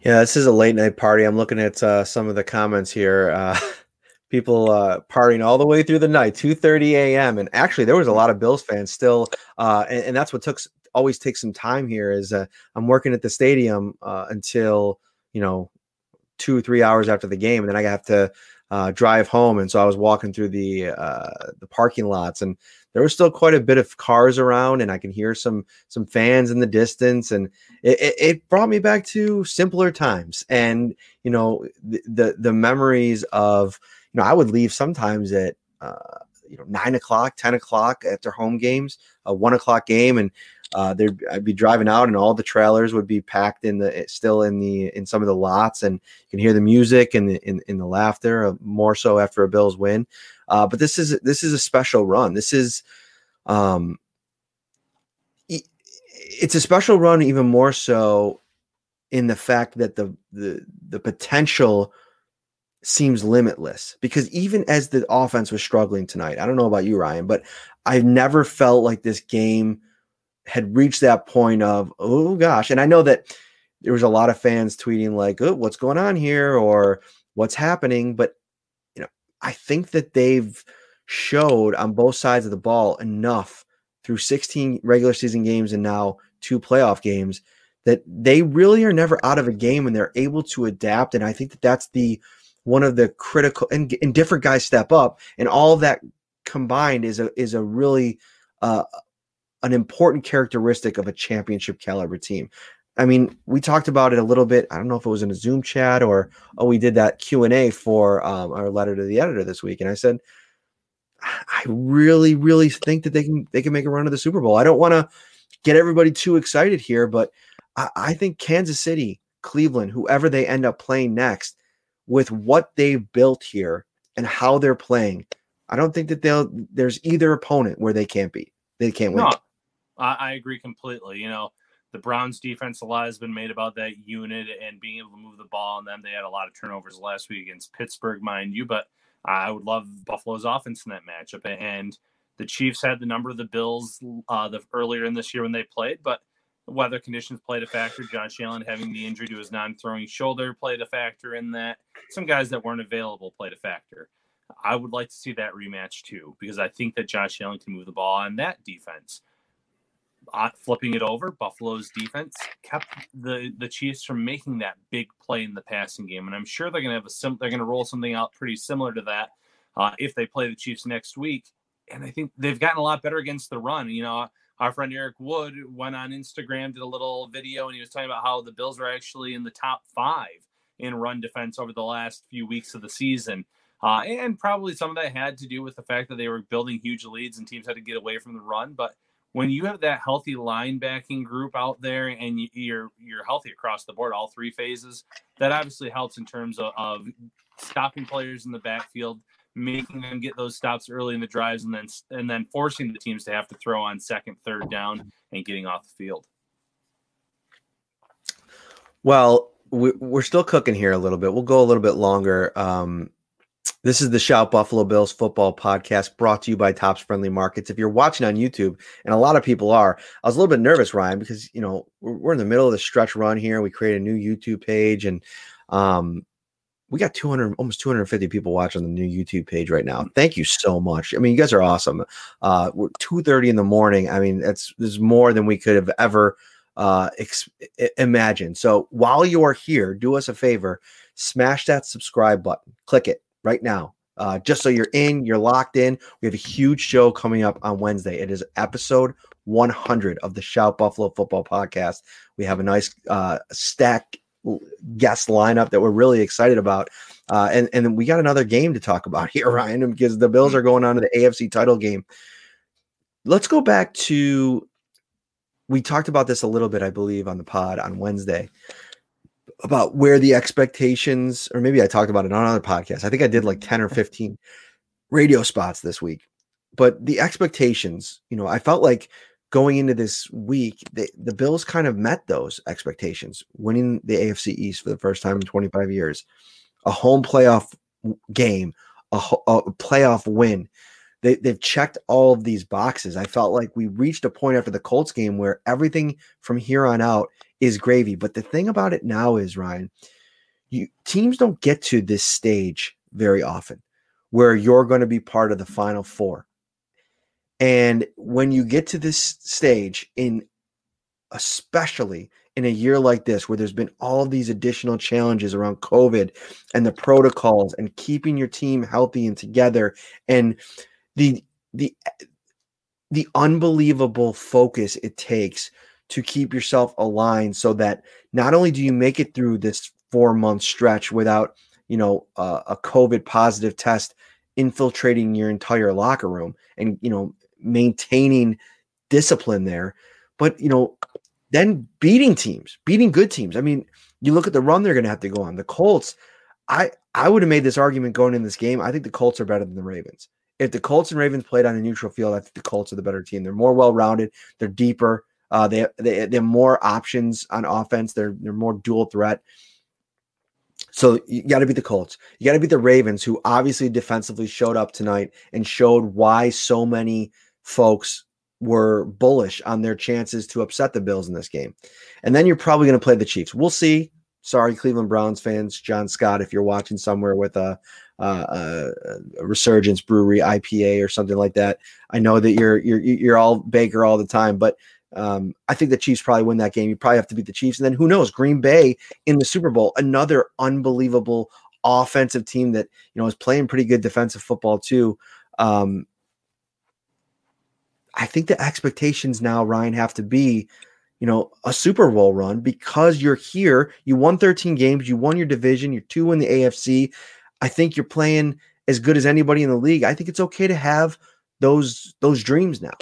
Yeah this is a late night party. I'm looking at uh, some of the comments here. Uh, people uh, partying all the way through the night 2.30 a.m and actually there was a lot of bills fans still uh, and, and, that's what took always takes some time here is uh, i'm working at the stadium until you know two three hours after the game and then i have to uh, drive home and so i was walking through the uh, the parking lots and there was still quite a bit of cars around and i can hear some some fans in the distance and it, it, it brought me back to simpler times and you know the the, the memories of you know, I would leave sometimes at uh, you know nine o'clock, ten o'clock at their home games, a one o'clock game, and uh, there'd I'd be driving out, and all the trailers would be packed in the still in the in some of the lots, and you can hear the music and the in, in the laughter uh, more so after a Bills win. Uh, but this is this is a special run. This is um, it's a special run even more so in the fact that the the the potential seems limitless because even as the offense was struggling tonight, I don't know about you, Ryan, but I've never felt like this game had reached that point of oh gosh. And I know that there was a lot of fans tweeting like, "Oh, what's going on here?" or "What's happening?" But you know, I think that they've showed on both sides of the ball enough through 16 regular season games and now two playoff games that they really are never out of a game and they're able to adapt. And I think that that's the one of the critical and, and different guys step up and all that combined is a is a really uh, an important characteristic of a championship caliber team. I mean, we talked about it a little bit. I don't know if it was in a Zoom chat or oh, we did that Q and A for um, our letter to the editor this week, and I said, I really, really think that they can they can make a run to the Super Bowl. I don't want to get everybody too excited here, but I, I think Kansas City, Cleveland, whoever they end up playing next, with what they've built here and how they're playing, I don't think that they'll there's either opponent where they can't beat. They can't win. No, I, I agree completely. You know, the Browns defense a lot has been made about that unit and being able to move the ball and them. They had a lot of turnovers last week against Pittsburgh, mind you, but I would love Buffalo's offense in that matchup. And the Chiefs had the number of the Bills uh, the earlier in this year when they played, but weather conditions played a factor. Josh Allen having the injury to his non-throwing shoulder played a factor in that. Some guys that weren't available played a factor. I would like to see that rematch too because I think that Josh Allen can move the ball on that defense. Flipping it over, Buffalo's defense kept the the Chiefs from making that big play in the passing game, and I'm sure they're going to have a sim- they're going to roll something out pretty similar to that uh, if they play the Chiefs next week. And I think they've gotten a lot better against the run. You know, our friend Eric Wood went on Instagram, did a little video, and he was talking about how the Bills are actually in the top five in run defense over the last few weeks of the season. Uh, and probably some of that had to do with the fact that they were building huge leads and teams had to get away from the run. But when you have that healthy linebacking group out there and you're you're healthy across the board, all three phases, that obviously helps in terms of, of stopping players in the backfield, making them get those stops early in the drives, and then and then forcing the teams to have to throw on second, third down, and getting off the field. Well, we're still cooking here a little bit. We'll go a little bit longer. Um, this is the Shout Buffalo Bills football podcast brought to you by Tops Friendly Markets. If you're watching on YouTube, and a lot of people are, I was a little bit nervous, Ryan, because you know we're, in the middle of the stretch run here. We create a new YouTube page, and um, we got 200 almost 250 people watching the new youtube page right now. Thank you so much. I mean you guys are awesome. Uh we're 2.30 in the morning. I mean that's there's more than we could have ever uh ex- imagined. So while you are here do us a favor smash that subscribe button. Click it right now uh, just so you're in, you're locked in. We have a huge show coming up on Wednesday. It is episode 100 of the Shout Buffalo Football Podcast. We have a nice uh, stack guest lineup that we're really excited about. Uh, and and we got another game to talk about here, Ryan, because the Bills are going on to the AFC title game. Let's go back to we talked about this a little bit, I believe, on the pod on Wednesday about where the expectations, or maybe I talked about it on another podcast. I think I did like 10 or 15 radio spots this week. But the expectations, you know, I felt like going into this week, they, the Bills kind of met those expectations, winning the AFC East for the first time in 25 years, a home playoff game, a, a playoff win. They, they've checked all of these boxes. I felt like we reached a point after the Colts game where everything from here on out is gravy. But the thing about it now is, Ryan, you teams don't get to this stage very often where you're going to be part of the final four and when you get to this stage, in especially in a year like this, where there's been all these additional challenges around COVID and the protocols and keeping your team healthy and together, and the the the unbelievable focus it takes to keep yourself aligned so that not only do you make it through this four month stretch without you know uh, a covid positive test infiltrating your entire locker room and you know maintaining discipline there, but you know, then beating teams, beating good teams. I mean, you look at the run they're going to have to go on. The Colts, I I would have made this argument going in this game. I think the Colts are better than the Ravens. If the Colts and Ravens played on a neutral field, I think the Colts are the better team. They're more well rounded. They're deeper. Uh, they, they they have more options on offense. They're they're more dual threat. So you got to beat the Colts. You got to beat the Ravens, who obviously defensively showed up tonight and showed why so many folks were bullish on their chances to upset the Bills in this game. And then you're probably going to play the Chiefs. We'll see. Sorry, Cleveland Browns fans, John Scott, if you're watching somewhere with a, a, a Resurgence Brewery IPA or something like that. I know that you're you're you're all Baker all the time, but um, I think the Chiefs probably win that game. You probably have to beat the Chiefs, and then who knows? Green Bay in the Super Bowl, another unbelievable offensive team that you know is playing pretty good defensive football too. Um, I think the expectations now, Ryan, have to be, you know, a Super Bowl run because you're here. You won 13 games. You won your division. You're two in the AFC. I think you're playing as good as anybody in the league. I think it's okay to have those those dreams now.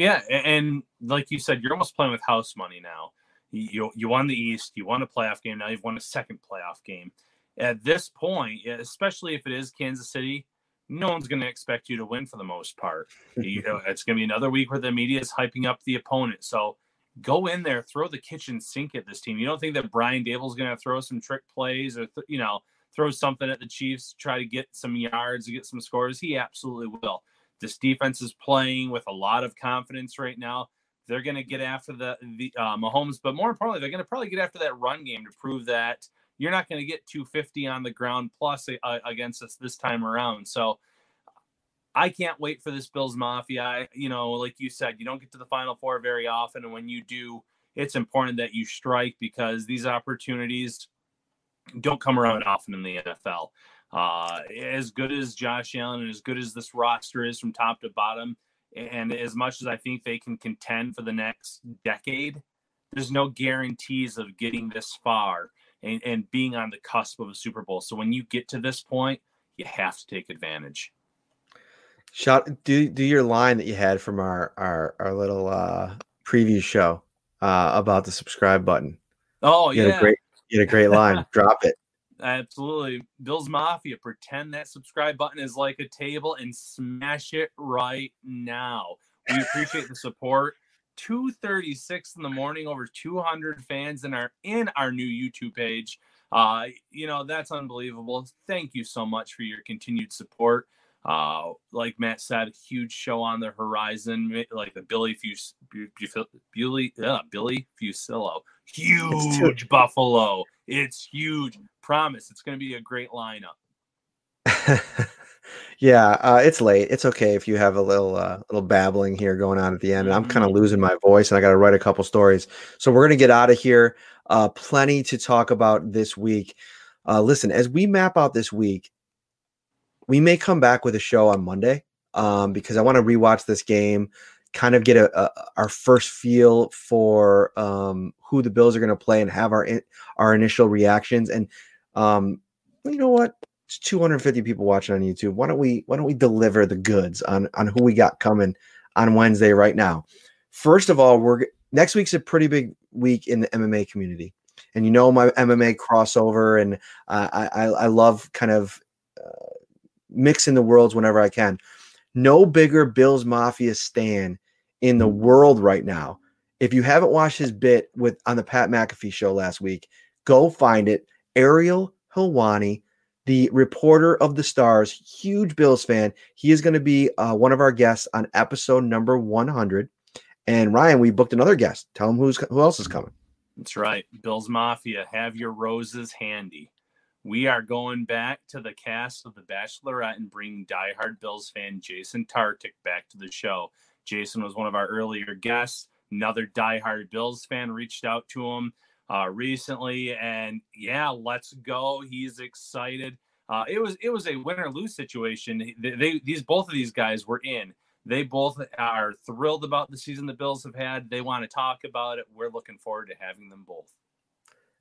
Yeah, and like you said, you're almost playing with house money now. You you won the East. You won a playoff game. Now you've won a second playoff game. At this point, especially if it is Kansas City, no one's going to expect you to win for the most part. you know, it's going to be another week where the media is hyping up the opponent. So go in there, throw the kitchen sink at this team. You don't think that Brian Daboll's going to throw some trick plays or th- you know throw something at the Chiefs, try to get some yards, to get some scores? He absolutely will. This defense is playing with a lot of confidence right now. They're going to get after the the uh, Mahomes, but more importantly, they're going to probably get after that run game to prove that you're not going to get 250 on the ground plus uh, against us this time around. So I can't wait for this Bills Mafia. I, you know, like you said, you don't get to the Final Four very often, and when you do, it's important that you strike because these opportunities don't come around often in the NFL. Uh, as good as Josh Allen and as good as this roster is from top to bottom, and as much as I think they can contend for the next decade, there's no guarantees of getting this far and, and being on the cusp of a Super Bowl. So when you get to this point, you have to take advantage. Shot do do your line that you had from our our our little uh preview show uh about the subscribe button. Oh you yeah, a great you had a great line. Drop it. Absolutely. Bill's Mafia, pretend that subscribe button is like a table and smash it right now. We appreciate the support. 236 in the morning over 200 fans in our in our new youtube page uh you know that's unbelievable thank you so much for your continued support uh like matt said a huge show on the horizon like the billy Fus- billy yeah, billy Fuccillo huge buffalo it's huge promise it's going to be a great lineup yeah, uh, it's late. It's okay if you have a little uh, little babbling here going on at the end, and I'm kind of Mm-hmm. losing my voice, and I got to write a couple stories. So we're gonna get out of here. Uh, plenty to talk about this week. Uh, listen, as we map out this week, we may come back with a show on Monday um, because I want to rewatch this game, kind of get a, a our first feel for um, who the Bills are going to play and have our in, our initial reactions. And um, you know what? It's 250 people watching on YouTube. Why don't we why don't we deliver the goods on on who we got coming on Wednesday right now? First of all, we're next week's a pretty big week in the MMA community, and you know my MMA crossover, and uh, I I I love kind of uh, mixing the worlds whenever I can. No bigger Bills Mafia stand in the world right now. If you haven't watched his bit with on the Pat McAfee show last week, go find it. Ariel Helwani, the reporter of the stars, huge Bills fan. He is going to be uh, one of our guests on episode number 100. And Ryan, we booked another guest. Tell him who's who else is coming. That's right. Bills Mafia, have your roses handy. We are going back to the cast of The Bachelorette and bringing diehard Bills fan Jason Tartick back to the show. Jason was one of our earlier guests. Another diehard Bills fan reached out to him uh, recently, and yeah, let's go. He's excited. Uh, it was it was a win or lose situation. They, they these both of these guys were in. They both are thrilled about the season the Bills have had. They want to talk about it. We're looking forward to having them both.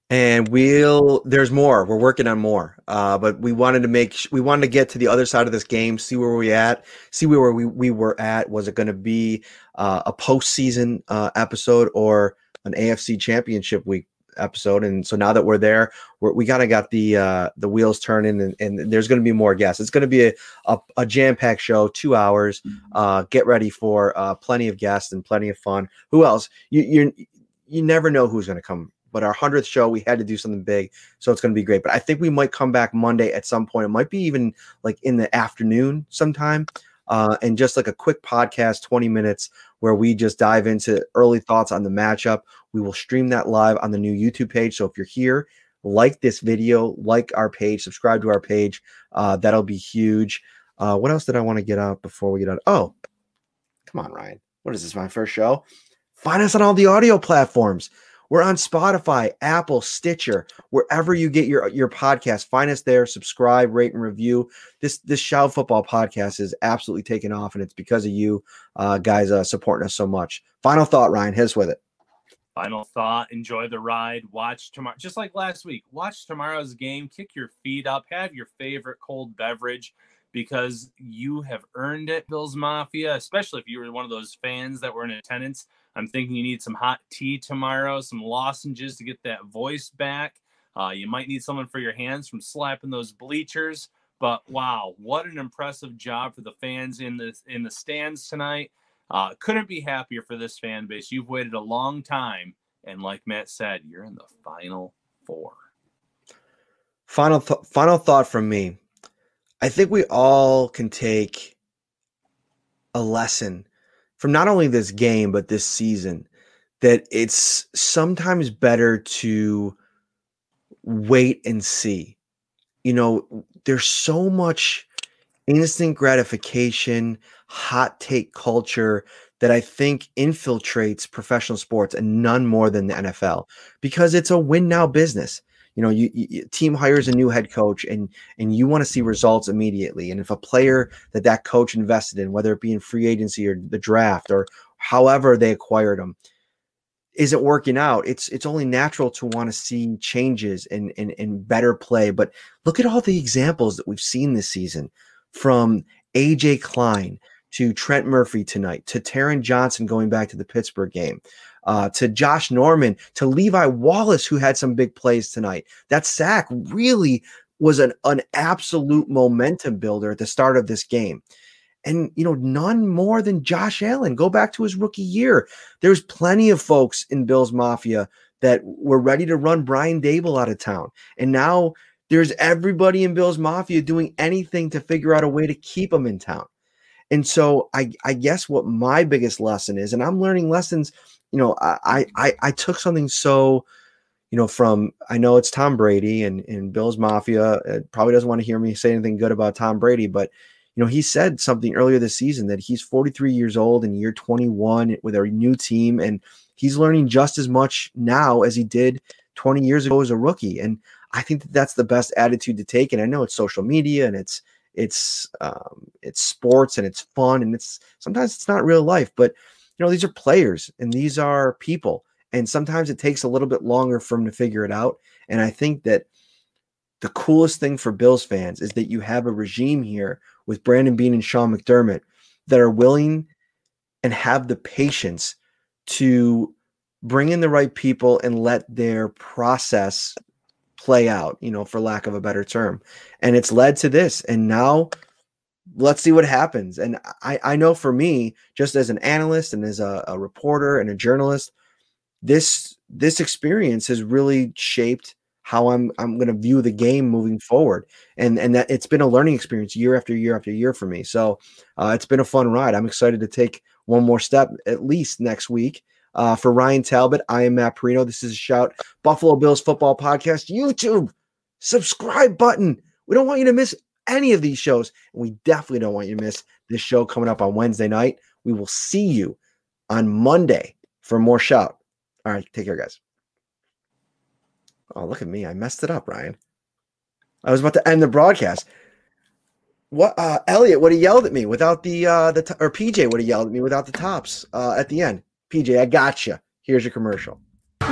And we'll there's more. We're working on more. Uh, but we wanted to make we wanted to get to the other side of this game see where we at see where we, we were at. Was it going to be uh, a postseason uh, episode or an afc championship week episode? And so now that we're there we're, we kind of got the uh, the wheels turning and, and there's going to be more guests. It's going to be a, a, a jam-packed show two hours uh, get ready for uh, plenty of guests and plenty of fun. Who else? You you you never know who's going to come but our 100th show we had to do something big so it's going to be great. But i think we might come back monday at some point. It might be even like in the afternoon sometime uh, and just like a quick podcast 20 minutes where we just dive into early thoughts on the matchup. We will stream that live on the new youtube page so if you're here like this video like our page subscribe to our page uh, that'll be huge. Uh, what else did i want to get out before we get out? Oh come on ryan. What is this my first show? Find us on all the audio platforms we're on Spotify, Apple, Stitcher, wherever you get your your podcast. Find us there, subscribe, rate, and review. This this Shout Football podcast is absolutely taking off, and it's because of you uh, guys uh, supporting us so much. Final thought, Ryan, hit us with it. Final thought: Enjoy the ride. Watch tomorrow, just like last week. Watch tomorrow's game. Kick your feet up. Have your favorite cold beverage because you have earned it, Bills Mafia. Especially if you were one of those fans that were in attendance I'm thinking you need some hot tea tomorrow, some lozenges to get that voice back. Uh, you might need someone for your hands from slapping those bleachers. But wow, what an impressive job for the fans in the in the stands tonight. Uh, couldn't be happier for this fan base. You've waited a long time, and like Matt said, you're in the final four. Final th- final thought from me. I think we all can take a lesson from not only this game but this season that it's sometimes better to wait and see. You know, there's so much instant gratification, hot take culture that I think infiltrates professional sports and none more than the NFL because it's a win now business you know you, you, team hires a new head coach and and you want to see results immediately. And if a player that that coach invested in whether it be in free agency or the draft or however they acquired them isn't working out it's it's only natural to want to see changes and and, and better play. But look at all the examples that we've seen this season from aj klein to trent murphy tonight to Taron johnson going back to the pittsburgh game uh, to Josh Norman, to Levi Wallace, who had some big plays tonight. That sack really was an, an absolute momentum builder at the start of this game. And, you know, none more than Josh Allen. Go back to his rookie year. There's plenty of folks in Bills Mafia that were ready to run Brian Daboll out of town. And now there's everybody in Bills Mafia doing anything to figure out a way to keep him in town. And so I, I guess what my biggest lesson is, and I'm learning lessons you know, I I I took something so, you know, from I know it's Tom Brady and and Bill's Mafia it probably doesn't want to hear me say anything good about Tom Brady, but you know, he said something earlier this season that he's 43 years old in year 21 with a new team, and he's learning just as much now as he did 20 years ago as a rookie. And I think that that's the best attitude to take. And I know it's social media and it's it's um, it's sports and it's fun and it's sometimes it's not real life, but you know, these are players and these are people. And sometimes it takes a little bit longer for them to figure it out. And I think that the coolest thing for Bills fans is that you have a regime here with Brandon Beane and Sean McDermott that are willing and have the patience to bring in the right people and let their process play out, you know, for lack of a better term. And it's led to this. And now let's see what happens. And I, I know for me, just as an analyst and as a, a reporter and a journalist, this this experience has really shaped how I'm I'm going to view the game moving forward, and and that it's been a learning experience year after year after year for me. So uh, it's been a fun ride. I'm excited to take one more step at least next week. Uh, for Ryan Talbot, I am Matt Parrino. This is a shout Buffalo Bills football podcast YouTube subscribe button. We don't want you to miss any of these shows. And we definitely don't want you to miss this show coming up on Wednesday night. We will see you on Monday for more shout. All right, take care, guys. Oh, look at me. I messed it up, Ryan. I was about to end the broadcast. What uh Elliot would have yelled at me without the uh the t- or PJ would have yelled at me without the tops uh at the end. PJ, I got you. Here's your commercial.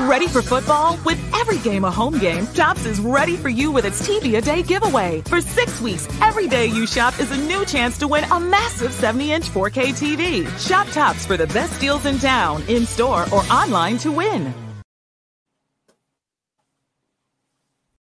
Ready for football? With every game a home game, Tops is ready for you with its TV a day giveaway. For six weeks, every day you shop is a new chance to win a massive 70 inch 4K TV. Shop Tops for the best deals in town, in store, or online to win.